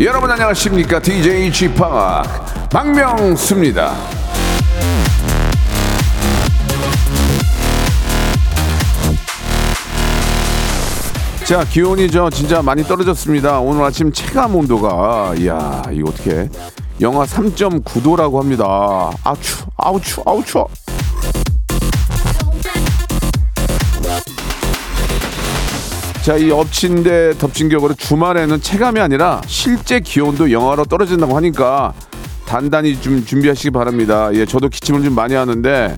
여러분 안녕하십니까? DJ Chip 박명수입니다. 자 기온이 저 진짜 많이 떨어졌습니다. 오늘 아침 체감 온도가 이야 이거 어떻게 영하 3.9도라고 합니다. 아추 아우추 아우추. 자, 이 엎친 데 덮친 격으로 주말에는 체감이 아니라 실제 기온도 영하로 떨어진다고 하니까 단단히 좀 준비하시기 바랍니다. 예, 저도 기침을 좀 많이 하는데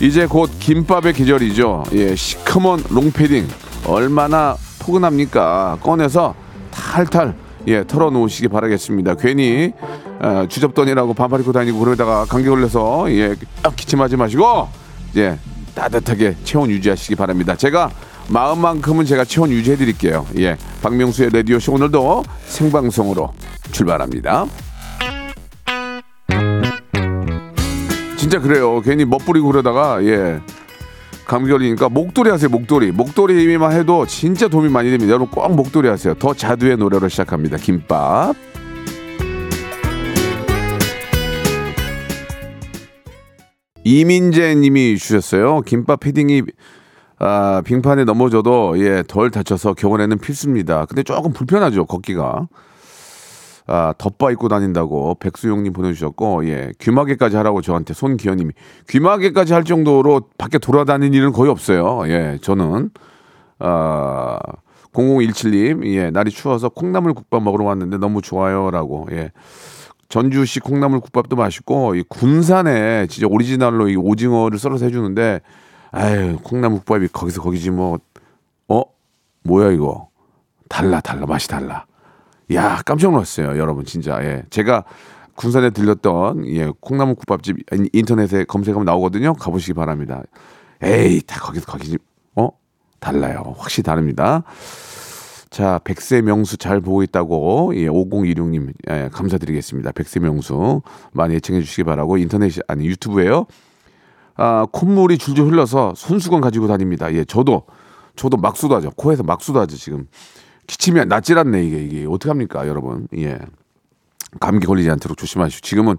이제 곧 김밥의 계절이죠. 예, 시커먼 롱패딩 얼마나 포근합니까? 꺼내서 탈탈 예 털어놓으시기 바라겠습니다. 괜히 어, 주접돈이라고 반팔 입고 다니고 그러다가 감기 걸려서 예 기침하지 마시고 예 따뜻하게 체온 유지하시기 바랍니다. 제가 마음만큼은 제가 체온 유지해 드릴게요. 예 박명수의 라디오 쇼 오늘도 생방송으로 출발합니다. 진짜 그래요. 괜히 멋부리고 그러다가 예 감기 걸리니까 목도리 하세요. 목도리. 목도리만 해도 진짜 도움이 많이 됩니다. 여러분 꼭 목도리 하세요. 더 자두의 노래로 시작합니다. 김밥. 이민재 님이 주셨어요. 김밥 패딩이 아, 빙판에 넘어져도 예, 덜 다쳐서 겨울에는 필수입니다. 근데 조금 불편하죠. 걷기가. 아, 덮바 입고 다닌다고 백수용님 보내주셨고, 예, 귀마개까지 하라고 저한테 손기현님이 귀마개까지 할 정도로 밖에 돌아다니는 일은 거의 없어요. 예, 저는 아, 0017님, 예, 날이 추워서 콩나물 국밥 먹으러 왔는데 너무 좋아요라고, 예. 전주시 콩나물 국밥도 맛있고, 이 군산에 진짜 오리지널로 이 오징어를 썰어서 해주는데, 아유, 콩나물 국밥이 거기서 거기지 뭐, 어? 뭐야 이거? 달라, 달라, 맛이 달라. 야 깜짝 놀랐어요, 여러분 진짜. 예, 제가 군산에 들렸던 예 콩나물 국밥집 인터넷에 검색하면 나오거든요. 가보시기 바랍니다. 에이 다 거기서 거기 어 달라요. 확실히 다릅니다. 자, 백세 명수 잘 보고 있다고, 예, 5026님, 예, 감사드리겠습니다. 백세 명수. 많이 애청해 주시기 바라고, 인터넷, 아니, 유튜브에요. 아, 콧물이 줄줄 흘러서 손수건 가지고 다닙니다. 예, 저도, 저도 막 쏟아져. 코에서 막 쏟아져, 지금. 기침이 낫질 않네 이게. 이게 어떡합니까 여러분? 예. 감기 걸리지 않도록 조심하시고 지금은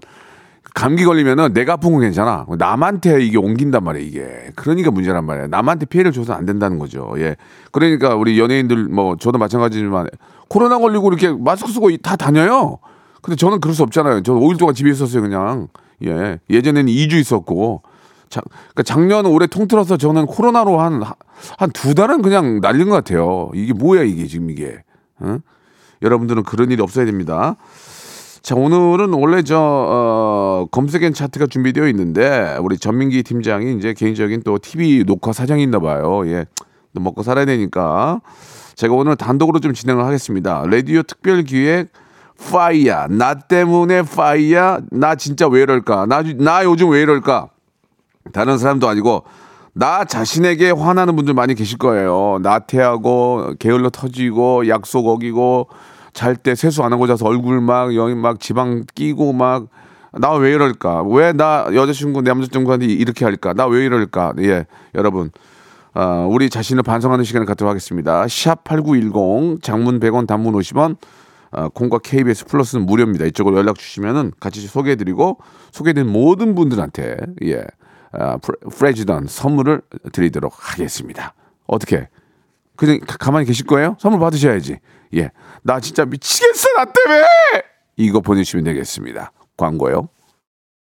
감기 걸리면은 내가 아픈 건 괜찮아. 남한테 이게 옮긴단 말이야 이게. 그러니까 문제란 말이야 남한테 피해를 줘서 안 된다는 거죠. 예. 그러니까 우리 연예인들 뭐 저도 마찬가지지만 코로나 걸리고 이렇게 마스크 쓰고 다 다녀요. 근데 저는 그럴 수 없잖아요. 저는 5일 동안 집에 있었어요 그냥. 예. 예전에는 2주 있었고 자, 그러니까 작년 올해 통틀어서 저는 코로나로 한 한 두 달은 그냥 날린 것 같아요. 이게 뭐야 이게 지금 이게. 어? 여러분들은 그런 일이 없어야 됩니다. 자 오늘은 원래 저 어, 검색엔 차트가 준비되어 있는데 우리 전민기 팀장이 이제 개인적인 또 TV 녹화 사장이 있나 봐요. 예, 먹고 살아야 되니까 제가 오늘 단독으로 좀 진행을 하겠습니다. 라디오 특별 기획 파이야 나 때문에 파이야 나 진짜 왜 이럴까 나, 나 요즘 왜 이럴까 다른 사람도 아니고 나 자신에게 화나는 분들 많이 계실 거예요. 나태하고 게을러 터지고 약속 어기고 잘 때 세수 안 하고 자서 얼굴 막 여기 막 지방 끼고 막 나 왜 이럴까? 왜 나 여자친구 남자친구한테 이렇게 할까? 나 왜 이럴까? 예, 여러분. 어, 우리 자신을 반성하는 시간을 갖도록 하겠습니다. 샵 8910 장문 100원 단문 50원 어, 콩과 KBS 플러스는 무료입니다. 이쪽으로 연락 주시면은 같이 소개해 드리고 소개된 모든 분들한테 예 아, 프레지던 선물을 드리도록 하겠습니다. 어떻게? 그냥 가만히 계실 거예요? 선물 받으셔야지. 예. 나 진짜 미치겠어, 나 때문에! 이거 보내주시면 되겠습니다. 광고요.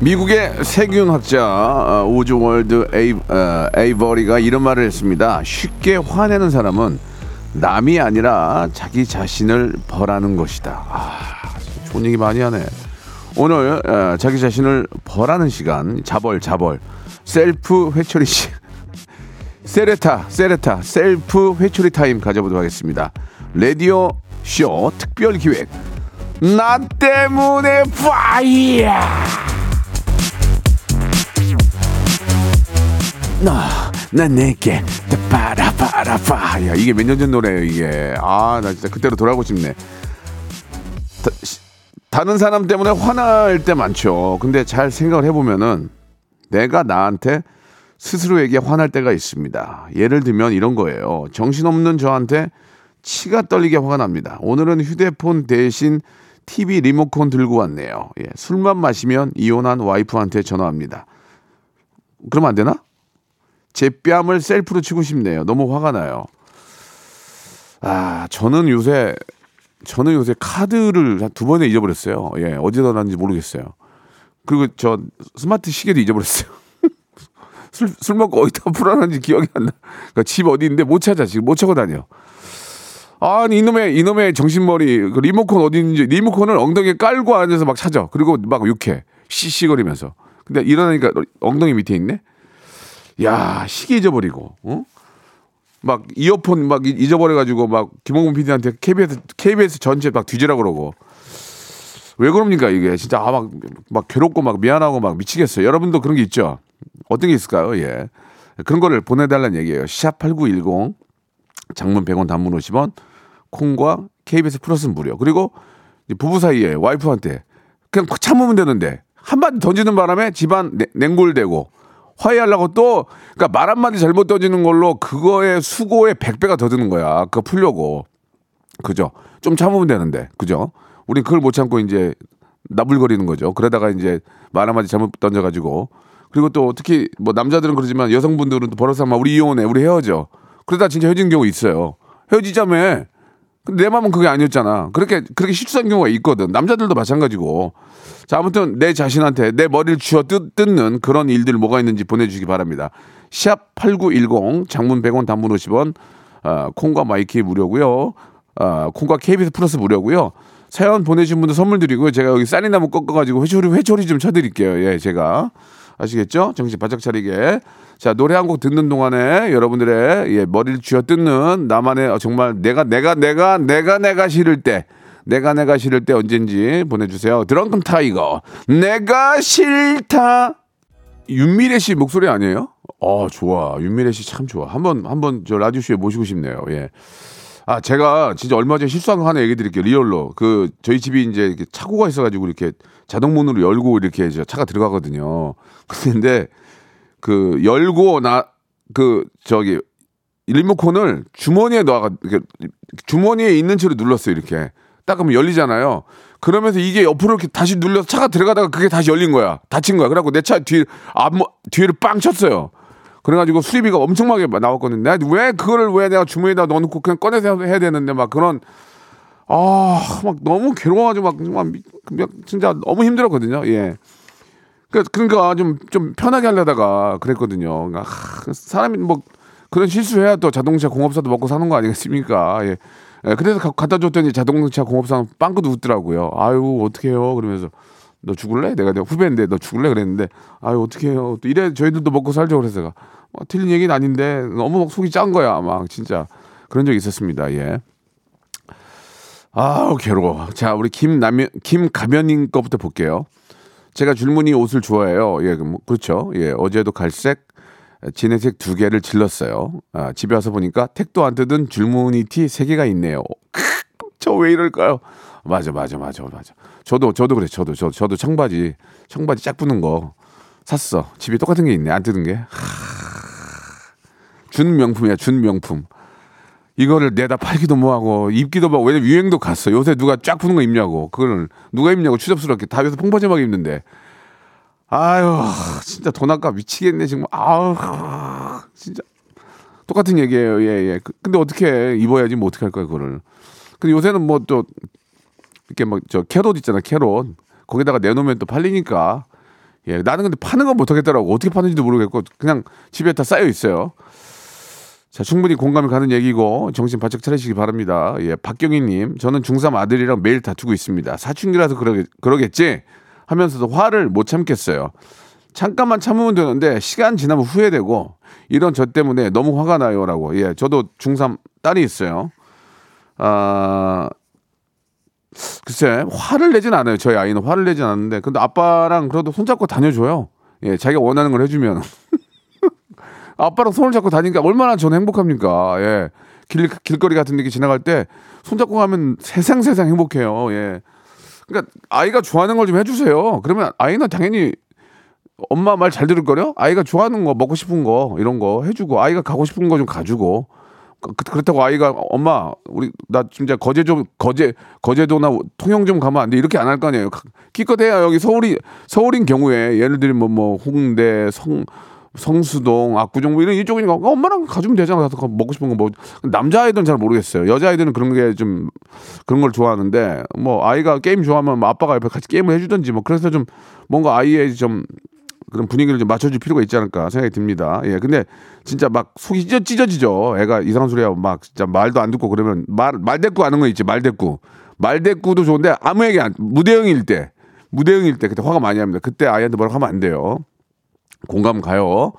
미국의 세균학자 어, 오즈월드 에이, 어, 에이버리가 이런 말을 했습니다. 쉽게 화내는 사람은 남이 아니라 자기 자신을 벌하는 것이다. 아, 좋은 얘기 많이 하네. 오늘 어, 자기 자신을 벌하는 시간 자벌 자벌 셀프 회초리 시 세레타 세레타 셀프 회초리 타임 가져보도록 하겠습니다. 라디오 쇼 특별 기획. 나 때문에 파이어! 너난 내게 빠라 빠라 빠 야 이게 몇 년 전 노래예요 이게. 아 나 진짜 그때로 돌아가고 싶네. 다, 시- 다른 사람 때문에 화날 때 많죠. 근데 잘 생각을 해보면은 내가 나한테 스스로에게 화날 때가 있습니다 예를 들면 이런 거예요 정신없는 저한테 치가 떨리게 화가 납니다 오늘은 휴대폰 대신 TV 리모컨 들고 왔네요 예, 술만 마시면 이혼한 와이프한테 전화합니다 그러면 안 되나? 제 뺨을 셀프로 치고 싶네요. 너무 화가 나요. 아, 저는 요새 저는 요새 카드를 한 두 번에 잊어버렸어요. 예, 어디다 놨는지 모르겠어요. 그리고 저 스마트 시계도 잊어버렸어요. 술, 술 먹고 어디다 풀어놨는지 기억이 안 나. 그러니까 집 어디 있는데 못 찾아. 지금 못 찾고 다녀. 아니, 이놈의, 이놈의 정신머리, 그 리모컨 어디 있는지, 리모컨을 엉덩이에 깔고 앉아서 막 찾아. 그리고 막 욕해. 씨씨거리면서. 근데 일어나니까 엉덩이 밑에 있네? 야, 시계 잊어버리고, 어? 막 이어폰 막 잊- 잊어버려가지고 막 김홍문 PD한테 KBS, KBS 전체 막 뒤지라 그러고. 왜 그럽니까, 이게? 진짜 아, 막, 막 괴롭고 막 미안하고 막 미치겠어요. 여러분도 그런 게 있죠? 어떤 게 있을까요? 예. 그런 거를 보내달라는 얘기예요. 샵8910 장문 100원 단문 50원 콩과 KBS 플러스는 무료. 그리고 부부 사이에 와이프한테 그냥 참으면 되는데 한마디 던지는 바람에 집안 냉- 냉골되고 화해하려고 또 그러니까 말 한마디 잘못 던지는 걸로 그거의 수고의 100배가 더 드는 거야. 그거 풀려고. 그죠? 좀 참으면 되는데. 그죠? 우린 그걸 못 참고 이제 나불거리는 거죠. 그러다가 이제 말 한마디 잘못 던져가지고. 그리고 또 특히 뭐 남자들은 그러지만 여성분들은 또 버릇삼아 우리 이혼해. 우리 헤어져. 그러다 진짜 헤어진 경우 있어요. 헤어지자며. 근데 내 마음은 그게 아니었잖아. 그렇게, 그렇게 실수한 경우가 있거든. 남자들도 마찬가지고. 자, 아무튼 내 자신한테 내 머리를 쥐어 뜯, 뜯는 그런 일들 뭐가 있는지 보내주시기 바랍니다. 샵 8910 장문 100원 단문 50원 아, 콩과 마이케이 무료고요. 아, 콩과 KBS 플러스 무료고요. 사연 보내주신 분들 선물 드리고요. 제가 여기 싸리나무 꺾어가지고 회초리, 회초리 좀 쳐드릴게요. 예, 제가. 아시겠죠? 정신 바짝 차리게. 자, 노래 한 곡 듣는 동안에 여러분들의 예, 머리를 쥐어 뜯는 나만의 어, 정말 내가, 내가, 내가, 내가, 내가 싫을 때. 내가 내가 싫을 때 언젠지 보내주세요. 드렁큰 타이거. 내가 싫다. 윤미래 씨 목소리 아니에요? 어, 좋아. 윤미래 씨 참 좋아. 한번, 한번 저 라디오 쇼에 모시고 싶네요. 예. 아, 제가 진짜 얼마 전에 실수한 거 하나 얘기 드릴게요. 리얼로. 그, 저희 집이 이제 이렇게 차고가 있어가지고 이렇게 자동문으로 열고 이렇게 저 차가 들어가거든요. 근데 그, 열고 나, 그, 저기, 리모컨을 주머니에 넣어가, 주머니에 있는 채로 눌렀어요. 이렇게. 딱 그러면 열리잖아요. 그러면서 이게 옆으로 이렇게 다시 눌려서 차가 들어가다가 그게 다시 열린 거야. 닫힌 거야. 그래갖고 내 차 뒤, 앞, 뒤를 빵 쳤어요. 그래가지고 수리비가 엄청나게 나왔거든요. 왜 그거를 왜 내가 주머니에다 넣어놓고 그냥 꺼내서 해야 되는데 막 그런 아 막 너무 괴로워가지고 막 막 진짜 너무 힘들었거든요. 예. 그 그러니까 좀 좀 편하게 하려다가 그랬거든요. 하, 사람이 뭐 그런 실수해야 또 자동차 공업사도 먹고 사는 거 아니겠습니까? 예. 예, 그래서 가- 갖다 줬더니 자동차 공업사는 빵긋 웃더라고요. 아유 어떡해요 그러면서 너 죽을래? 내가 내가 후배인데 너 죽을래 그랬는데 아유 어떡해요 또 이래 저희들도 먹고 살죠 그래서 제가 뭐, 틀린 얘기는 아닌데 너무 막 속이 짠 거야 막 진짜 그런 적이 있었습니다 예. 아우 괴로워 자 우리 김남현 김가면님 거부터 볼게요 제가 줄무늬 옷을 좋아해요 예 뭐, 그렇죠 예 어제도 갈색 진회색 두 개를 질렀어요 아, 집에 와서 보니까 택도 안 뜯은 줄무늬 티 세 개가 있네요 저 왜 이럴까요? 맞아, 맞아, 맞아, 맞아. 저도, 저도 그래, 저도, 저, 저도 청바지, 청바지 짝 붙는 거 샀어. 집에 똑같은 게 있네, 안 뜯은 게. 하... 준 명품이야, 준 명품. 이거를 내다 팔기도 뭐하고 입기도 뭐하고 왜냐면 유행도 갔어. 요새 누가 쫙 붙는 거 입냐고. 그걸 누가 입냐고 추접스럽게 다여서 퐁파제하게 입는데. 아유, 진짜 돈 아까 미치겠네 지금. 아유, 진짜 똑같은 얘기예요. 예, 예. 그- 근데 어떻게 입어야지 뭐 어떻게 할 거야 그거를. 근데 요새는 뭐 또 이렇게 막 저 캐롯 있잖아 캐롯 거기다가 내놓으면 또 팔리니까 예, 나는 근데 파는 건 못하겠더라고. 어떻게 파는지도 모르겠고 그냥 집에 다 쌓여 있어요. 자, 충분히 공감이 가는 얘기고 정신 바짝 차리시기 바랍니다. 예, 박경희님, 저는 중3 아들이랑 매일 다투고 있습니다. 사춘기라서 그러겠, 그러겠지 하면서도 화를 못 참겠어요. 잠깐만 참으면 되는데 시간 지나면 후회되고 이런 저 때문에 너무 화가 나요라고. 예, 저도 중3 딸이 있어요. 아, 글쎄 화를 내진 않아요. 저희 아이는 화를 내진 않는데 근데 아빠랑 그래도 손잡고 다녀줘요. 예, 자기가 원하는 걸 해주면 아빠랑 손을 잡고 다니니까 얼마나 저는 행복합니까? 예, 길 길거리 같은 데 지나갈 때 손잡고 가면 세상 세상 행복해요. 예, 그러니까 아이가 좋아하는 걸 좀 해주세요. 그러면 아이는 당연히 엄마 말 잘 들을 거려? 아이가 좋아하는 거 먹고 싶은 거 이런 거 해주고 아이가 가고 싶은 거 좀 가주고 그- 그렇다고 아이가 엄마 우리 나 진짜 거제 좀 거제 거제도나 통영 좀 가면 안 돼 이렇게 안 할 거 아니에요 기껏 해야 여기 서울이 서울인 경우에 예를 들면 뭐 홍대 성 성수동 압구정 뭐 이런 이쪽이니까 엄마랑 가주면 되잖아 가서 먹고 싶은 거 뭐 남자 아이들은 잘 모르겠어요 여자 아이들은 그런 게 좀 그런 걸 좋아하는데 뭐 아이가 게임 좋아하면 뭐 아빠가 옆에 같이 게임을 해주든지 뭐 그래서 좀 뭔가 아이의 좀 그런 분위기를 좀 맞춰줄 필요가 있지 않을까 생각이 듭니다. 예, 근데 진짜 막 속이 찢어, 찢어지죠. 애가 이상한 소리 하고 막 진짜 말도 안 듣고 그러면 말, 말대꾸 하는 거 있지, 말대꾸. 말대꾸도 좋은데 아무 얘기 안, 무대형일 때, 무대형일 때 그때 화가 많이 합니다. 그때 아이한테 뭐라고 하면 안 돼요. 공감 가요.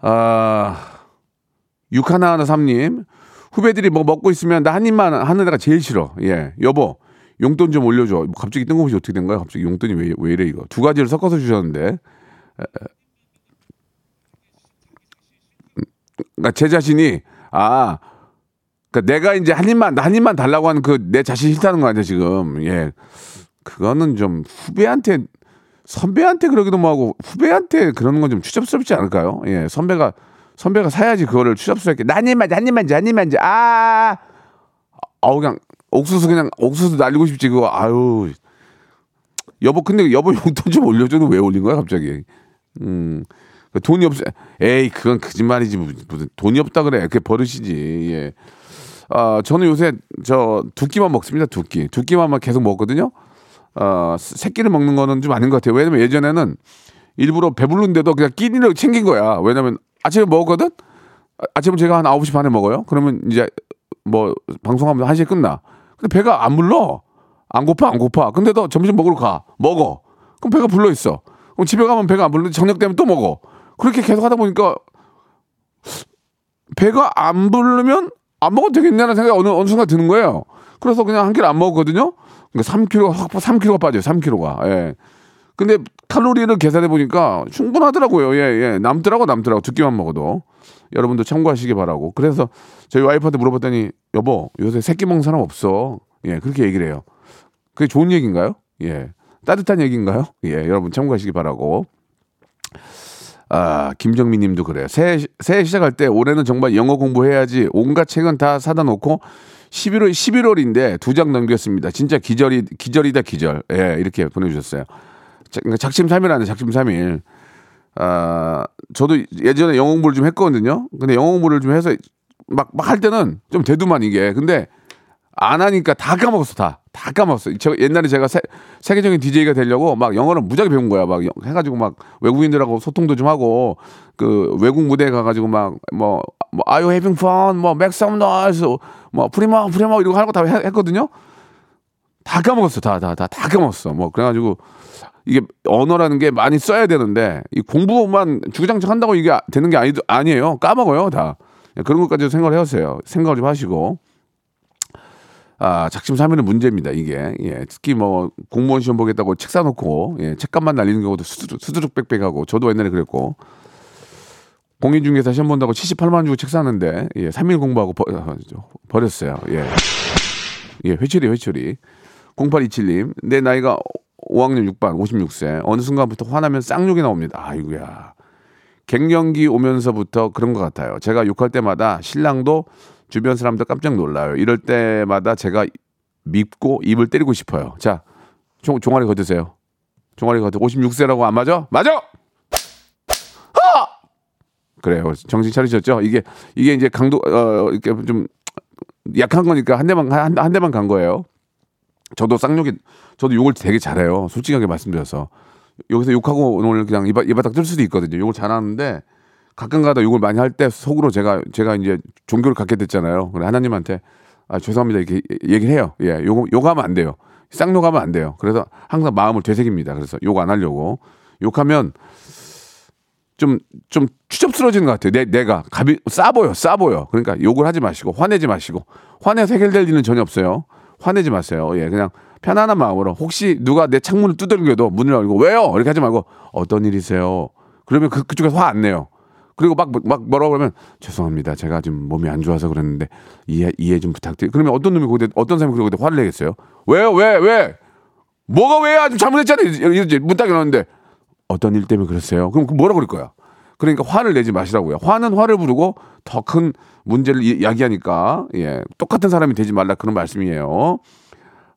아, 육하나하나 삼님 후배들이 뭐 먹고 있으면 나 한 입만 하는 애가 제일 싫어. 예, 여보. 용돈 좀 올려줘. 뭐 갑자기 뜬금없이 어떻게 된 거야? 갑자기 용돈이 왜, 왜 이래, 이거. 두 가지를 섞어서 주셨는데. 그러니까 제 자신이 아 그러니까 내가 이제 한 입만 한 입만 달라고 하는 그 내 자신 싫다는 거 아니야 지금 예 그거는 좀 후배한테 선배한테 그러기도 뭐하고 후배한테 그러는 건 좀 추잡스럽지 않을까요? 예 선배가 선배가 사야지 그거를 추잡스럽게. 나한 입만 한 입만 한 입만 아! 아우 그냥 옥수수 그냥 옥수수 날리고 싶지 그거. 아유. 여보 근데 여보 용돈 좀 올려줘도 왜 올린 거야 갑자기? 음. 돈이 없어. 에이 그건 거짓말이지. 무슨 돈이 없다 그래. 그게 버릇이지. 예. 아 저는 요새 저 두 끼만 먹습니다 두 끼. 두 끼만 계속 먹거든요. 어 새끼를 먹는 거는 좀 아닌 것 같아요. 왜냐면 예전에는 일부러 배부른데도 그냥 끼니를 챙긴 거야. 왜냐면 아침에 먹었거든. 아, 아침에 제가 한 9시 반에 먹어요. 그러면 이제 뭐 방송하면 1시에 끝나. 근데 배가 안 불러. 안 고파 안 고파. 근데 너 점심 먹으러 가. 먹어. 그럼 배가 불러 있어. 그럼 집에 가면 배가 안 부르는데 저녁 되면 또 먹어. 그렇게 계속 하다 보니까 배가 안 부르면 안 먹어도 되겠냐는 생각이 어느, 어느 순간 드는 거예요. 그래서 그냥 한 끼를 안 먹었거든요. 그러니까 3kg, 확, 3kg가 빠져요. 3kg가. 예. 근데 칼로리를 계산해 보니까 충분하더라고요. 예, 예. 남더라고, 남더라고. 두 끼만 먹어도. 여러분도 참고하시기 바라고. 그래서 저희 와이프한테 물어봤더니, 여보, 요새 새끼 먹는 사람 없어. 예, 그렇게 얘기를 해요. 그게 좋은 얘기인가요? 예. 따뜻한 얘기인가요? 예, 여러분 참고하시기 바라고. 아, 김정민 님도 그래요. 새해, 새해 시작할 때 올해는 정말 영어 공부해야지 온갖 책은 다 사다 놓고 11월, 11월인데 두 장 넘겼습니다. 진짜 기절이, 기절이다, 기절. 예, 이렇게 보내주셨어요. 자, 그러니까 작심 3일 안에 작심 3일. 아, 저도 예전에 영어 공부를 좀 했거든요. 근데 영어 공부를 좀 해서 막, 막 할 때는 좀 대두만 이게. 근데 안 하니까 다 까먹었어, 다. 다 까먹었어. 저 옛날에 제가 세, 세계적인 DJ가 되려고 막 영어를 무지하게 배운 거야. 막 영- 해가지고 막 외국인들하고 소통도 좀 하고 그 외국 무대에 가가지고 막 뭐, 뭐, are you having fun? 뭐, make some noise? 뭐, 프리마, 프리마 거 하는 거 다 했거든요. 다 까먹었어. 다, 다, 다, 다 까먹었어. 뭐, 그래가지고 이게 언어라는 게 많이 써야 되는데 이 공부만 주구장창 한다고 이게 되는 게 아니, 아니에요. 까먹어요. 다. 그런 것까지 생각을 해보세요. 생각을 좀 하시고. 아, 작심삼일은 문제입니다, 이게. 예, 특히 뭐, 공무원 시험 보겠다고 책 사놓고, 예, 책값만 날리는 경우도 수두룩, 수두룩 빽빽하고, 저도 옛날에 그랬고, 공인중개사 시험 본다고 78만 주고 책 사는데, 예, 3일 공부하고 버, 어, 버렸어요. 예. 예, 회초리, 회초리. 0827님, 내 나이가 5학년 6반, 56세. 어느 순간부터 화나면 쌍욕이 나옵니다. 아이고야. 갱년기 오면서부터 그런 것 같아요. 제가 욕할 때마다 신랑도 주변 사람들 깜짝 놀라요. 이럴 때마다 제가 밉고 입을 때리고 싶어요. 자, 종, 종아리 거드세요. 종아리 거드. 56세라고 안 맞아? 맞아! 하! 그래요. 정신 차리셨죠? 이게, 이게 이제 강도, 어, 이렇게 좀 약한 거니까 한 대만, 한, 한 대만 간 거예요. 저도 쌍욕이, 저도 욕을 되게 잘해요. 솔직하게 말씀드려서. 여기서 욕하고 오늘 그냥 이바, 이바닥 뜰 수도 있거든요. 욕을 잘하는데 가끔가다 욕을 많이 할 때 속으로 제가 제가 이제 종교를 갖게 됐잖아요. 그래 하나님한테 아 죄송합니다 이렇게 얘기를 해요. 예, 욕 욕하면 안 돼요. 쌍욕하면 안 돼요. 그래서 항상 마음을 되새깁니다. 그래서 욕 안 하려고 욕하면 좀, 좀 추접스러워지는 것 같아요. 내, 내가. 갑이, 싸 보여, 싸 보여. 그러니까 욕을 하지 마시고, 화내지 마시고. 화내서 해결될 일은 전혀 없어요. 화내지 마세요. 예, 그냥 편안한 마음으로. 혹시 누가 내 창문을 두드려도 문을 열고, 왜요? 이렇게 하지 말고, 어떤 일이세요? 그러면 그, 그쪽에서 화 안 내요. 그리고 막, 막 뭐라고 그러면, 죄송합니다. 제가 지금 몸이 안 좋아서 그랬는데, 이해, 이해 좀 부탁드려요. 그러면 어떤 놈이 거기에, 어떤 사람이 그러고 화를 내겠어요? 왜요? 왜? 왜? 뭐가 왜야? 좀 잘못했잖아요. 이러지. 문딱 열었는데, 어떤 일 때문에 그랬어요? 그럼 그 뭐라 그럴 거야? 그러니까 화를 내지 마시라고요. 화는 화를 부르고 더 큰 문제를 이- 이야기하니까 예 똑같은 사람이 되지 말라 그런 말씀이에요.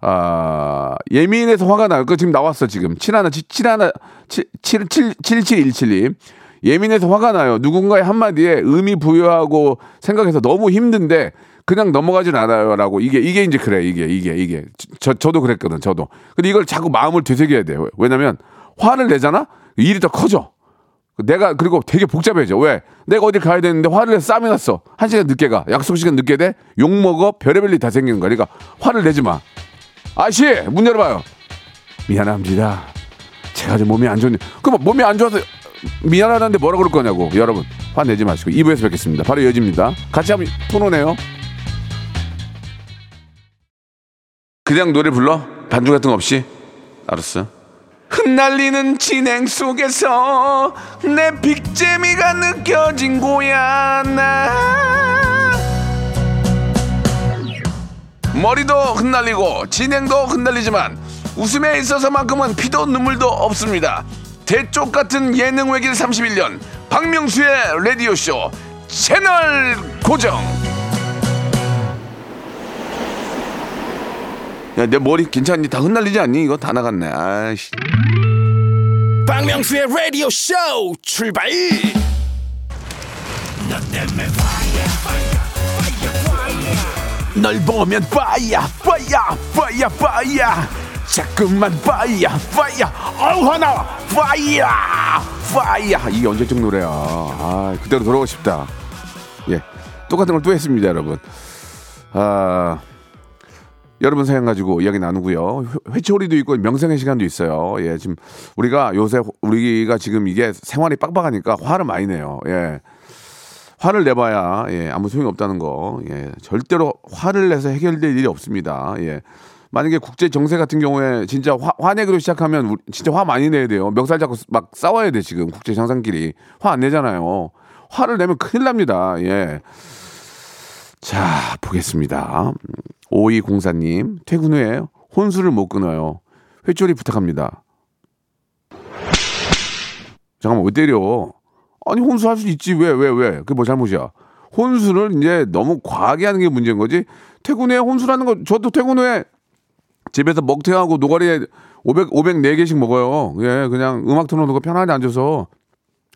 아 예민해서 화가 나요. 그 지금 나왔어 지금 칠하나 칠하나 칠칠칠칠일칠님 예민해서 화가 나요. 누군가의 한마디에 의미 부여하고 생각해서 너무 힘든데 그냥 넘어가질 않아요라고 이게 이게 이제 그래 이게 이게 이게 저 저도 그랬거든 저도. 근데 이걸 자꾸 마음을 되새겨야 돼요. 왜냐면 화를 내잖아 일이 더 커져. 내가 그리고 되게 복잡해져. 왜? 내가 어디 가야 되는데 화를 내서 싸움이 났어. 한 시간 늦게 가. 약속 시간 늦게 돼. 욕 먹어. 별의별 일 다 생기는 거야. 그러니까 화를 내지 마. 아씨 문 열어봐요. 미안합니다. 제가 좀 몸이 안 좋네. 그럼 몸이 안 좋아서 미안하다는데 뭐라 그럴 거냐고. 여러분 화내지 마시고 2부에서 뵙겠습니다. 바로 이어집니다. 같이 한번 토론해요. 그냥 노래 불러? 반주 같은 거 없이? 알았어. 흩날리는 진행 속에서 내 빅재미가 느껴진 거야 나 머리도 흩날리고 진행도 흩날리지만 웃음에 있어서만큼은 피도 눈물도 없습니다 대쪽 같은 예능 외길 31년 박명수의 라디오 쇼 채널 고정. 야 내 머리 괜찮니? 다 흩날리지 않니? 이거 다 나갔네. 아이씨. 박명수의 라디오 쇼 출발! 널 보면 빠야 빠야 빠야 빠야 자꾸만 빠야 빠야 어우 하나. 빠야 빠야 이게 언제적 노래야? 아 그대로 돌아오고 싶다. 예 똑같은 걸 또 했습니다 여러분. 아 여러분 사연 가지고 이야기 나누고요. 회- 회초리도 있고 명상의 시간도 있어요. 예 지금 우리가 요새 우리가 지금 이게 생활이 빡빡하니까 화를 많이 내요. 예. 화를 내봐야 예, 아무 소용이 없다는 거. 예, 절대로 화를 내서 해결될 일이 없습니다. 예. 만약에 국제 정세 같은 경우에 진짜 화, 화내기로 시작하면 우리 진짜 화 많이 내야 돼요. 멱살 잡고 막 싸워야 돼 지금 국제 정상끼리 화 안 내잖아요. 화를 내면 큰일 납니다. 예. 자 보겠습니다. 5204님 퇴근 후에 혼수를 못 끊어요. 회초리 부탁합니다. 잠깐만 왜 때려? 아니 혼수할 수 있지 왜왜 왜? 그게 뭐 잘못이야? 혼수를 이제 너무 과하게 하는 게 문제인 거지. 퇴근 후에 혼수라는 거 저도 퇴근 후에 집에서 먹튀하고 노가리에 500 504개씩 먹어요. 예, 그냥 음악 틀어놓고 편안히 앉아서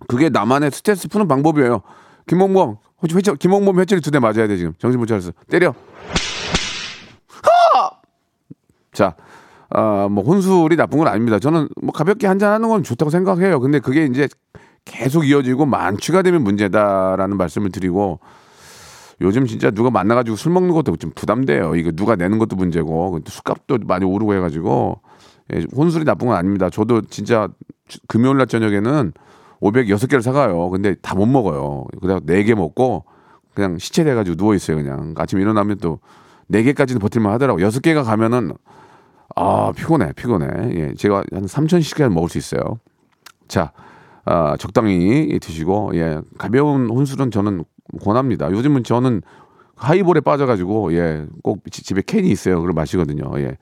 그게 나만의 스트레스 푸는 방법이에요. 김홍범 혹시 회초 김홍범 회초리 두대 맞아야 돼 지금 정신 못 차렸어. 때려. 하! 자, 아, 뭐 혼술이 나쁜 건 아닙니다. 저는 뭐 가볍게 한잔 하는 건 좋다고 생각해요. 근데 그게 이제 계속 이어지고 만취가 되면 문제다라는 말씀을 드리고 요즘 진짜 누가 만나가지고 술 먹는 것도 좀 부담돼요. 이거 누가 내는 것도 문제고 또 술값도 많이 오르고 해가지고 예, 혼술이 나쁜 건 아닙니다. 저도 진짜 주- 금요일 날 저녁에는 506개를 사가요. 근데 다 못 먹어요. 그다가 4개 먹고 그냥 시체 돼가지고 누워 있어요. 그냥 아침에 일어나면 또 4개까지는 버틸만 하더라고. 6개가 가면은 아 피곤해 피곤해. 예, 제가 한 3천씩까지 먹을 수 있어요. 자, 아, 적당히 드시고 예 가벼운 혼술은 저는 권합니다. 요즘은 저는 하이볼에 빠져가지고 예 꼭 집에 캔이 있어요. 그걸 마시거든요. 예.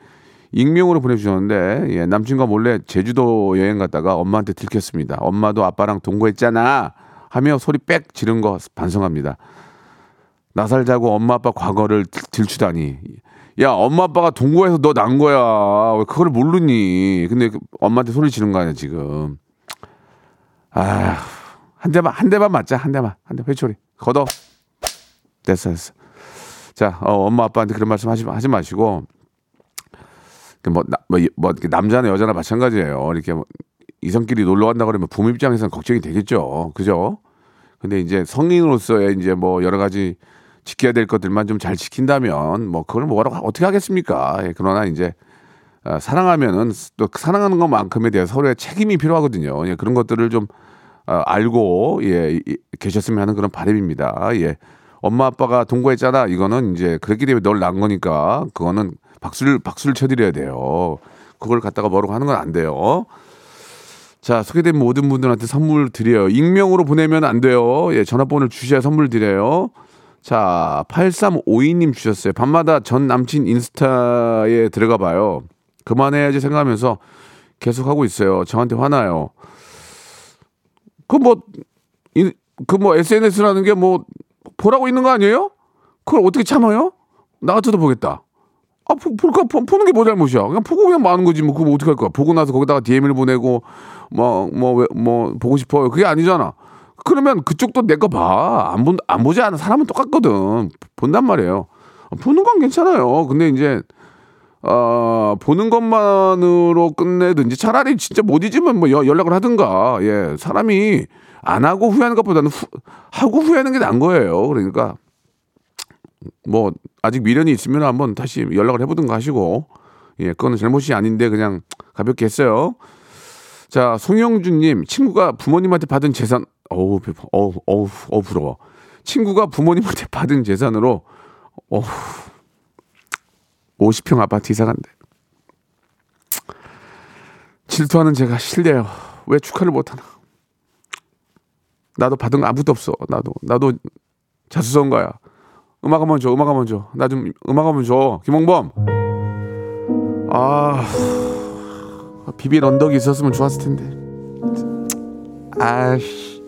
익명으로 보내주셨는데 예, 남친과 몰래 제주도 여행 갔다가 엄마한테 들켰습니다. 엄마도 아빠랑 동거했잖아 하며 소리 빽 지른 거 반성합니다. 나 살자고 엄마 아빠 과거를 들- 들추다니. 야 엄마 아빠가 동거해서 너 난 거야. 왜 그걸 모르니? 근데 그 엄마한테 소리 지른 거 아니야 지금. 아, 한 대만 한 대만 맞자 한 대만 한 대 회초리 걷어. 됐어 됐어. 자, 어, 엄마 아빠한테 그런 말씀 하지, 하지 마시고 그 뭐, 나, 뭐, 이- 뭐 남자나 여자나 마찬가지예요. 이렇게 뭐 이성끼리 놀러 간다 그러면 부모 입장에서는 걱정이 되겠죠. 그죠? 근데 이제 성인으로서의 이제 뭐 여러 가지 지켜야 될 것들만 좀 잘 지킨다면 뭐 그걸 뭐라고 어떻게 하겠습니까? 예, 그러나 이제 아, 사랑하면은 또 사랑하는 것만큼에 대해 서로의 책임이 필요하거든요. 예, 그런 것들을 좀 아, 알고 예, 이- 계셨으면 하는 그런 바람입니다. 예. 엄마 아빠가 동거했잖아. 이거는 이제 그랬기 때문에 널 낳은 거니까 그거는 박수를 박수를 쳐드려야 돼요. 그걸 갖다가 뭐라고 하는 건 안 돼요. 자, 소개된 모든 분들한테 선물 드려요. 익명으로 보내면 안 돼요. 예, 전화번호를 주셔야 선물 드려요. 자, 8352님 주셨어요. 밤마다 전 남친 인스타에 들어가 봐요. 그만해야지 생각하면서 계속 하고 있어요. 저한테 화나요. 그 뭐, 그 뭐 SNS라는 게 뭐 보라고 있는 거 아니에요? 그걸 어떻게 참아요? 나 같아도 보겠다. 아, 보, 볼까, 보, 보는 게 뭐 잘못이야. 그냥 보고 그냥 마는 거지. 뭐, 그거 어떻게 할 거야. 보고 나서 거기다가 DM을 보내고, 뭐, 뭐, 왜, 뭐, 보고 싶어요. 그게 아니잖아. 그러면 그쪽도 내 거 봐. 안 본, 안 보지 않은 사람은 똑같거든. 본단 말이에요. 보는 건 괜찮아요. 근데 이제, 어, 보는 것만으로 끝내든지 차라리 진짜 못 잊으면 뭐 여- 연락을 하든가. 예. 사람이 안 하고 후회하는 것보다는 후, 하고 후회하는 게 나은 거예요. 그러니까 뭐 아직 미련이 있으면 한번 다시 연락을 해보든가 하시고 예, 그거는 잘못이 아닌데 그냥 가볍게 했어요. 자, 송영준님 친구가 부모님한테 받은 재산 어우 어우 어우 어우 부러워. 친구가 부모님한테 받은 재산으로 어우 50평 아파트 이사 간대. 질투하는 제가 실례요. 왜 축하를 못하나? 나도 받은 거 아무것도 없어. 나도 나도 자수성가야. 음악 한번 줘. 음악 한번 줘. 나 좀 음악 한번 줘. 김홍범. 아 비빌 언덕이 있었으면 좋았을 텐데. 아씨.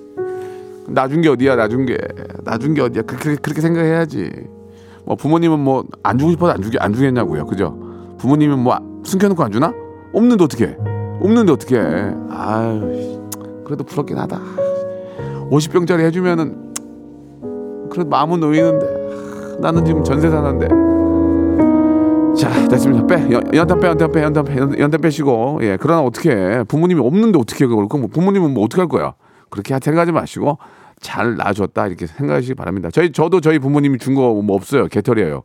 나준 게 어디야? 나준 게. 나준 게 어디야? 그렇게 그렇게 생각해야지. 뭐 부모님은 뭐 안 주고 싶어도 안 주게 안 주겠냐고요. 그죠? 부모님은 뭐 숨겨놓고 안 주나? 없는데 어떻게? 없는데 어떻게? 아유. 그래도 부럽긴 하다. 50병짜리 해주면은 그래도 마음은 놓이는데 나는 지금 전세 사는데 자 됐습니다 빼 연- 연탄 빼 연탄 빼 연탄 빼 연- 연탄 빼시고 예 그러나 어떻게 부모님이 없는데 어떻게 그걸 그럼 뭐 부모님은 뭐 어떻게 할 거야 그렇게 생각하지 마시고 잘 놔줬다 이렇게 생각하시기 바랍니다. 저희 저도 저희 부모님이 준 거 뭐 없어요. 개털이에요.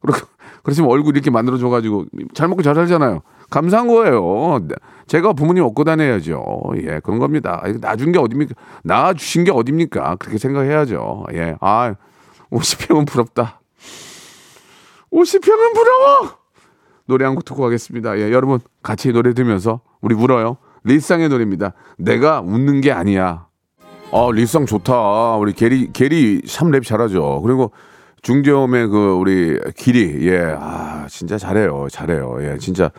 그렇 그렇지만 얼굴 이렇게 만들어 줘가지고 잘 먹고 잘 살잖아요. 감사한 거예요. 제가 부모님 업고 다녀야죠. 예 그런 겁니다. 낳아준 게 어딥니까? 낳아 주신 게 어딥니까? 그렇게 생각해야죠. 예 아 50평은 부럽다. 50평은 부러워! 노래 한 곡 듣고 가겠습니다. 예 여러분 같이 노래 들으면서 우리 울어요. 리쌍의 노래입니다. 내가 웃는 게 아니야 아 리쌍 좋다. 우리 게리 게리 참 랩 잘하죠. 그리고 중저음의 그 우리 길이 예 아 진짜 잘해요. 잘해요. 예 진짜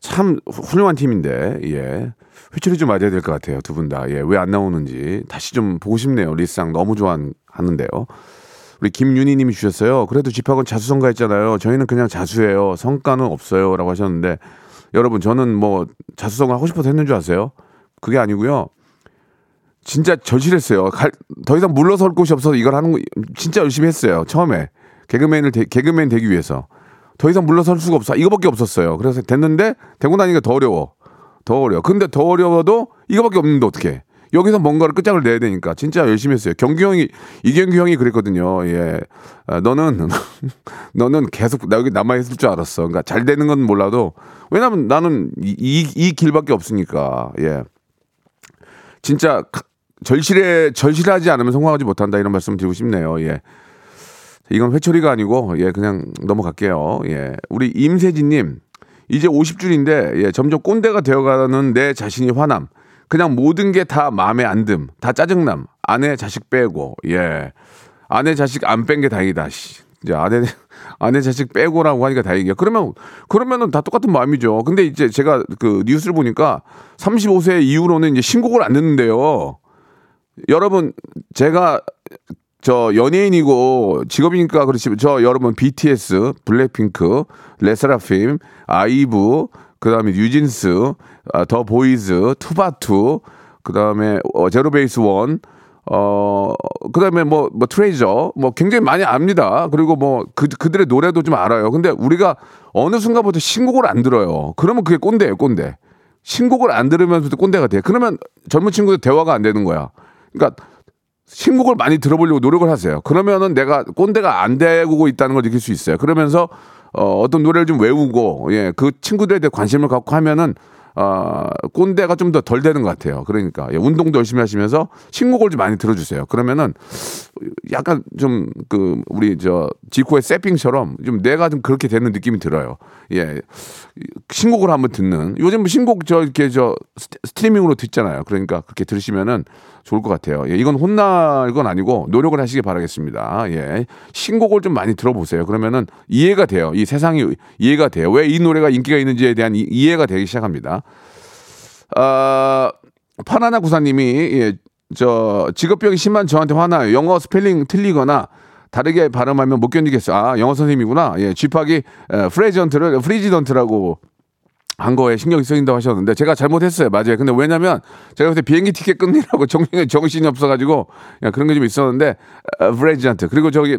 참 훌륭한 팀인데 예. 회초리 좀 맞아야 될 것 같아요 두 분 다. 예 왜 안 나오는지. 다시 좀 보고 싶네요. 리쌍 너무 좋아하는데요. 우리 김윤희 님이 주셨어요. 그래도 집합은 자수성가 했잖아요. 저희는 그냥 자수해요. 성과는 없어요 라고 하셨는데 여러분 저는 뭐 자수성가 하고 싶어서 했는 줄 아세요? 그게 아니고요 진짜 절실했어요 갈- 더 이상 물러설 곳이 없어서 이걸 하는 거 진짜 열심히 했어요 처음에 개그맨을 되- 개그맨 되기 위해서 더 이상 물러설 수가 없어. 이거밖에 없었어요. 그래서 됐는데 되고 나니까 더 어려워. 더 어려워. 근데 더 어려워도 이거밖에 없는데 어떻게? 여기서 뭔가를 끝장을 내야 되니까 진짜 열심히 했어요. 경규 형이 이경규 형이 그랬거든요. 예, 아, 너는 너는 계속 나 여기 남아 있을 줄 알았어. 그러니까 잘 되는 건 몰라도 왜냐면 나는 이, 이, 이 길밖에 없으니까 예. 진짜 가- 절실해 절실하지 않으면 성공하지 못한다 이런 말씀 드리고 싶네요. 예. 이건 회초리가 아니고 예 그냥 넘어갈게요. 예. 우리 임세진님 이제 50줄인데 예 점점 꼰대가 되어가는 내 자신이 화남. 그냥 모든 게 다 마음에 안 듦. 다 짜증남. 아내 자식 빼고 예. 아내 자식 안 뺀 게 다행이다. 씨. 이제 아내 아내 자식 빼고라고 하니까 다행이야. 그러면 그러면은 다 똑같은 마음이죠. 근데 이제 제가 그 뉴스를 보니까 35세 이후로는 이제 신곡을 안 듣는데요. 여러분 제가 저 연예인이고 직업이니까 그렇지 저 여러분 BTS, 블랙핑크, 르세라핌, 아이브, 그다음에 뉴진스, 아, 더 보이즈, 투바투, 그다음에 어, 제로베이스 원, 어 그다음에 뭐뭐 트레저 뭐 굉장히 많이 압니다. 그리고 뭐 그 그들의 노래도 좀 알아요. 근데 우리가 어느 순간부터 신곡을 안 들어요. 그러면 그게 꼰대예요, 꼰대. 신곡을 안 들으면서도 꼰대가 돼. 그러면 젊은 친구들 대화가 안 되는 거야. 그러니까 신곡을 많이 들어보려고 노력을 하세요. 그러면은 내가 꼰대가 안 되고 있다는 걸 느낄 수 있어요. 그러면서 어, 어떤 노래를 좀 외우고 예, 그 친구들에 대해 관심을 갖고 하면은 어, 꼰대가 좀 더 덜 되는 것 같아요. 그러니까 예, 운동도 열심히 하시면서 신곡을 좀 많이 들어주세요. 그러면은 약간 좀 그 우리 저 지코의 세핑처럼 좀 내가 좀 그렇게 되는 느낌이 들어요. 예, 신곡을 한번 듣는 요즘 뭐 신곡 저 이렇게 저 스트- 스트리밍으로 듣잖아요. 그러니까 그렇게 들으시면은 좋을 것 같아요. 예, 이건 혼날 건 아니고 노력을 하시기 바라겠습니다. 예, 신곡을 좀 많이 들어보세요. 그러면은 이해가 돼요. 이 세상이 이해가 돼요. 왜 이 노래가 인기가 있는지에 대한 이, 이해가 되기 시작합니다. 아, 파나나 구사님이 예, 저 직업병이 심한 저한테 화나요. 영어 스펠링 틀리거나 다르게 발음하면 못 견디겠어요. 아, 영어 선생님이구나. 예, 쥐팍이 에, president를 prisident라고 한 거에 신경이 쓰인다고 하셨는데 제가 잘못했어요. 맞아요. 근데 왜냐면 제가 그때 비행기 티켓 끊느라고 정신이 정신이 없어가지고 야, 그런 게 좀 있었는데 어, president 그리고 저기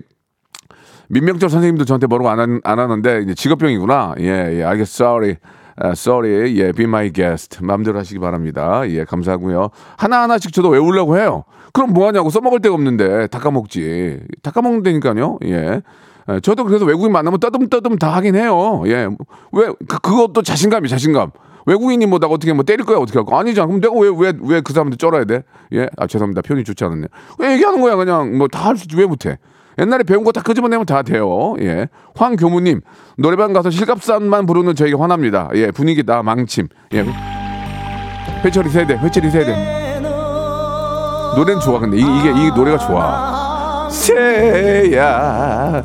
민명철 선생님도 저한테 뭐라고 안, 한- 안 하는데 이제 직업병이구나. 예, 예, 알겠어. Sorry. 아, sorry. 예, be my guest. 마음대로 하시기 바랍니다. 예, 감사하고요. 하나하나씩 저도 외우려고 해요. 그럼 뭐 하냐고 써먹을 데가 없는데 다 까먹지. 다 까먹는다니까요. 예. 예, 저도 그래서 외국인 만나면 떠듬떠듬 다 하긴 해요. 예. 왜, 그, 그것도 자신감이 자신감. 외국인이 뭐나 어떻게 뭐 때릴 거야 어떻게 할거 아니잖아. 그럼 내가 왜 왜 왜 그 사람한테 쩔어야 돼? 예. 아 죄송합니다. 표현이 좋지 않았네요. 왜 얘기하는 거야 그냥 뭐 다 할 수 있지 왜 못해? 옛날에 배운 거 다 끄집어내면 다 돼요. 예. 황교무님 노래방 가서 실갑산만 부르는 저에게 화납니다. 예. 분위기 다 망침. 예. 회철이 세대, 회철이 세대. 노래는 좋아 근데 이, 이게 이 노래가 좋아. 새야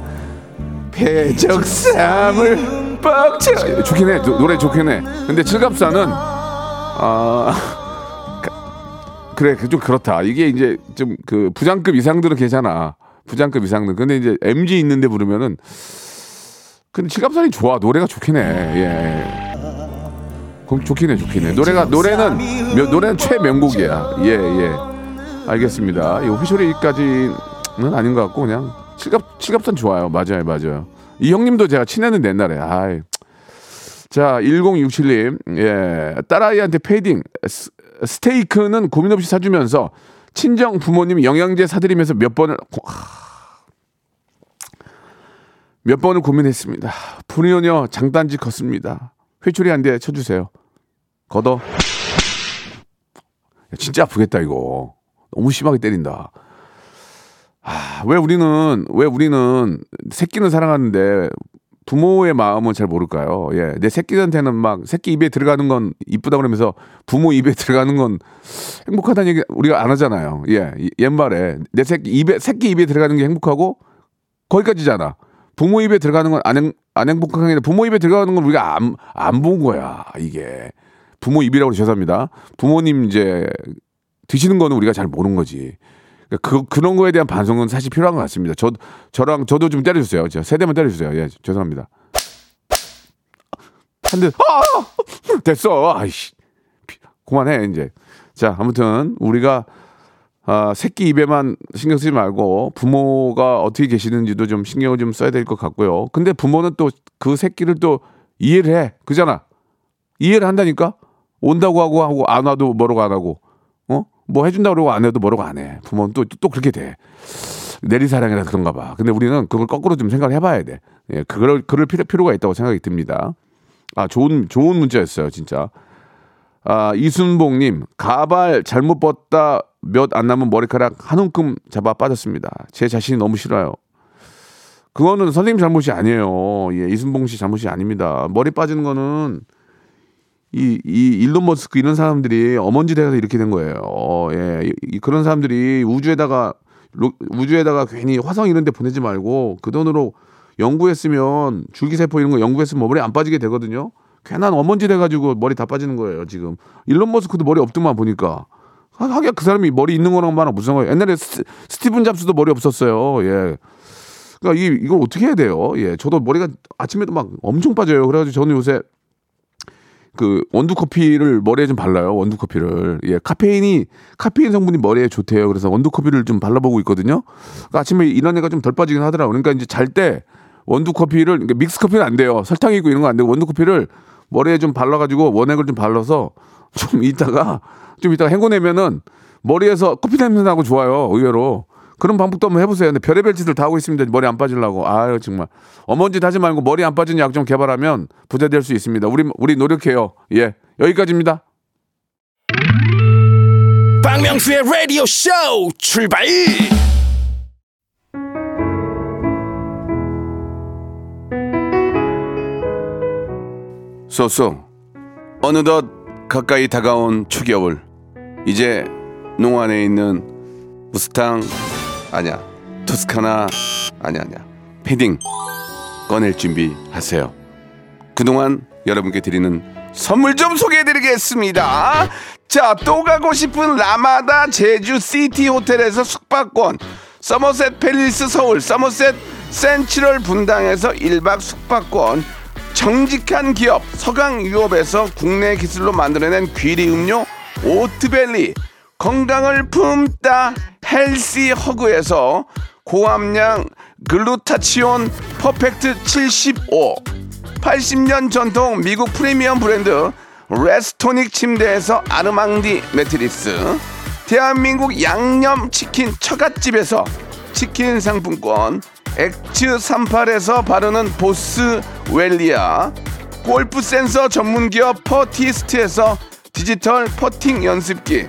배적삼을 뻑쳐. 좋긴 해. 노, 노래 좋긴 해. 근데 칠갑사는 아 가- 그래 그좀 그렇다. 이게 이제 좀 그 부장급 이상들은 괜찮아. 부장급 이상들. 근데 이제 MG 있는데 부르면은 근데 칠갑산이 좋아. 노래가 좋긴 해 예. 그럼 좋긴 해 좋긴 해. 노래가 노래는 며- 노래는 최명곡이야. 예예. 알겠습니다. 이 휘소리까지는 아닌 것 같고 그냥 칠갑 칠갑산 좋아요 맞아요 맞아요 이 형님도 제가 친했는데 옛날에 아이 자, 1067님, 예, 딸아이한테 패딩, 스, 스테이크는 고민 없이 사주면서 친정 부모님 영양제 사드리면서 몇 번을, 몇 번을 고민했습니다. 불효녀 장단지 컸습니다. 회초리 한 대 쳐주세요. 걷어. 야, 진짜 아프겠다, 이거. 너무 심하게 때린다. 아, 왜 우리는, 왜 우리는 새끼는 사랑하는데 부모의 마음은 잘 모를까요? 예. 내 새끼한테는 막 새끼 입에 들어가는 건 이쁘다 그러면서 부모 입에 들어가는 건 행복하다는 얘기 우리가 안 하잖아요. 예. 이- 옛말에 내 새끼 입에 새끼 입에 들어가는 게 행복하고 거기까지잖아. 부모 입에 들어가는 건 안 안 행복한 게 아니라 부모 입에 들어가는 건 우리가 안 안 본 거야. 이게 부모 입이라고 죄송합니다. 부모님 이제 드시는 거는 우리가 잘 모르는 거지. 그러니까 그 그런 거에 대한 반성은 사실 필요한 것 같습니다. 저 저랑 저도 좀 때려주세요. 저 세대만 때려주세요. 예, 죄송합니다. 한 대 아 됐어. 아이씨 피- 그만해 이제. 자 아무튼 우리가 아, 새끼 입에만 신경 쓰지 말고 부모가 어떻게 계시는지도 좀 신경을 좀 써야 될 것 같고요. 근데 부모는 또 그 새끼를 또 이해를 해. 그잖아. 이해를 한다니까? 온다고 하고 하고 안 와도 뭐라고 안 하고. 어? 뭐 해준다고 그러고 안 해도 뭐라고 안 해. 부모는 또, 또 그렇게 돼. 내리사랑이라 그런가 봐. 근데 우리는 그걸 거꾸로 좀 생각을 해봐야 돼. 예, 그걸, 그럴 필요, 필요 가 있다고 생각이 듭니다. 아, 좋은, 좋은 문자였어요, 진짜. 아, 이순봉님, 가발 잘못 벗다 몇 안 남은 머리카락 한 움큼 잡아 빠졌습니다. 제 자신이 너무 싫어요. 그거는 선생님 잘못이 아니에요. 예, 이순봉 씨 잘못이 아닙니다. 머리 빠지는 거는 이, 이 일론 머스크 이런 사람들이 엄원지 대가서 이렇게 된 거예요. 어, 예, 이- 이, 그런 사람들이 우주에다가 로- 우주에다가 괜히 화성 이런 데 보내지 말고 그 돈으로 연구했으면 줄기세포 이런 거 연구했으면 머리 안 빠지게 되거든요. 괜한 엄원지 돼 가지고 머리 다 빠지는 거예요, 지금. 일론 머스크도 머리 없더만 보니까. 하- 하긴 그 사람이 머리 있는 거랑만 무슨 상관이에요. 옛날에 스, 스티븐 잡스도 머리 없었어요. 예. 그러니까 이, 이걸 어떻게 해야 돼요? 예. 저도 머리가 아침에도 막 엄청 빠져요. 그래 가지고 저는 요새 그 원두 커피를 머리에 좀 발라요. 원두 커피를. 예, 카페인이 카페인 성분이 머리에 좋대요. 그래서 원두 커피를 좀 발라보고 있거든요. 그러니까 아침에 애가 좀덜 빠지긴 하더라고. 그러니까 이제 잘 때 원두 커피를 그러니까 믹스 커피는 안 돼요. 설탕이 있고 이런 거 안 되고 원두 커피를 머리에 좀 발라가지고 원액을 좀 발라서 좀 이따가 좀 이따가 헹궈내면은 머리에서 커피 냄새 나고 좋아요. 의외로. 그런 방법도 한번 해보세요. 근데 별의별 짓을 다 하고 있습니다. 머리 안 빠지려고. 아유, 정말. 어머니 짓 하지 말고 머리 안 빠지는 약 좀 개발하면 부자 될 수 있습니다. 우리, 우리 노력해요. 예. 여기까지입니다. 박명수의 라디오 쇼 출발 쏘쏘. 어느덧 가까이 다가온 추겨울. 이제 농안에 있는 무스탕 아니야. 토스카나 아니야 아니야. 패딩 꺼낼 준비하세요. 그동안 여러분께 드리는 선물 좀 소개해드리겠습니다. 자, 또 가고 싶은 라마다 제주 시티 호텔에서 숙박권, 서머셋 팰리스 서울, 서머셋 센트럴 분당에서 1박 숙박권, 정직한 기업 서강유업에서 국내 기술로 만들어낸 귀리 음료 오트벨리, 건강을 품다 헬시 허그에서 고함량 글루타치온 퍼펙트 75 80년 전통 미국 프리미엄 브랜드 레스토닉 침대에서 아르망디 매트리스 대한민국 양념치킨 처갓집에서 치킨 상품권 액츠 38에서 바르는 보스웰리아 골프 센서 전문기업 퍼티스트에서 디지털 퍼팅 연습기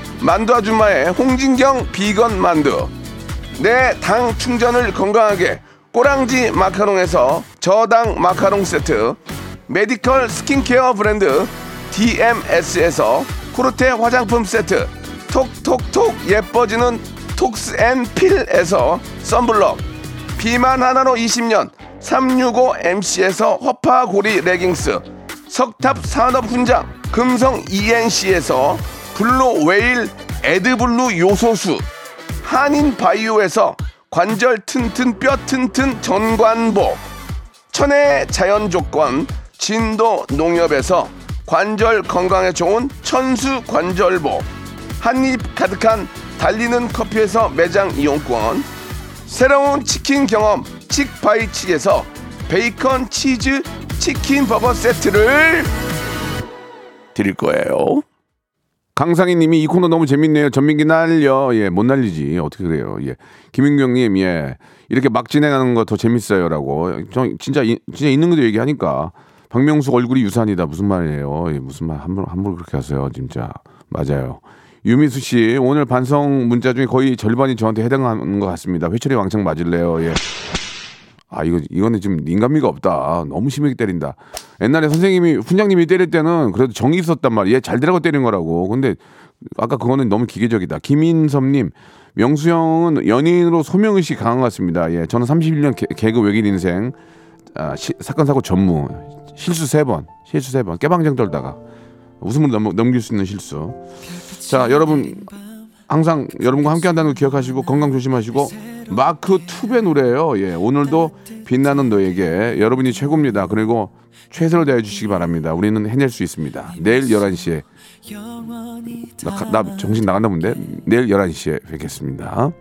만두 아줌마의 홍진경 비건 만두. 내 당 충전을 건강하게 꼬랑지 마카롱에서 저당 마카롱 세트. medical skincare 브랜드 DMS에서 코르테 화장품 세트. 톡톡톡 예뻐지는 톡스앤필에서 썬블럭. 비만 하나로 20년 365MC에서 허파고리 레깅스. 석탑 산업 훈장 금성 ENC에서 블루 웨일 에드블루 요소수 한인 바이오에서 관절 튼튼 뼈 튼튼 전관보 천혜 자연 조건 진도 농협에서 관절 건강에 좋은 천수 관절보 한입 가득한 달리는 커피에서 매장 이용권 새로운 치킨 경험 칙바이칙에서 베이컨 치즈 치킨 버거 세트를 드릴 거예요. 강상희 님이 이 코너 너무 재밌네요. 전민기 날려. 예, 못 날리지. 어떻게 그래요. 예. 김윤경 님, 예. 이렇게 막 진행하는 거 더 재밌어요. 라고. 저 진짜, 이- 진짜 있는 것도 얘기하니까. 박명수 얼굴이 유산이다. 무슨 말이에요. 예, 무슨 말. 함부로, 함부로 그렇게 하세요. 진짜. 맞아요. 유미수 씨, 오늘 반성 문자 중에 거의 절반이 저한테 해당하는 것 같습니다. 회초리 왕창 맞을래요. 예. 아 이거 이거는 좀 인간미가 없다. 너무 심하게 때린다. 옛날에 선생님이 훈장님이 때릴 때는 그래도 정이 있었단 말이에요. 얘잘 되라고 때린 거라고. 근데 아까 그거는 너무 기계적이다. 김인섭님 명수 형은 연예인으로 소명의식 강한 것 같습니다. 예, 저는 31년 개, 개그 외길 인생 아, 시- 사건 사고 전무 실수 세 번, 실수 세 번 깨방정 떨다가 웃음을 넘, 넘길 수 있는 실수. 자 여러분 항상 여러분과 함께 한다는 거 기억하시고 건강 조심하시고 마크 투베 노래예요. 예, 오늘도 빛나는 너에게 여러분이 최고입니다. 그리고 최선을 다해 주시기 바랍니다. 우리는 해낼 수 있습니다. 내일 11시에 나, 가- 나 정신 나갔나 본데 내일 11시에 뵙겠습니다.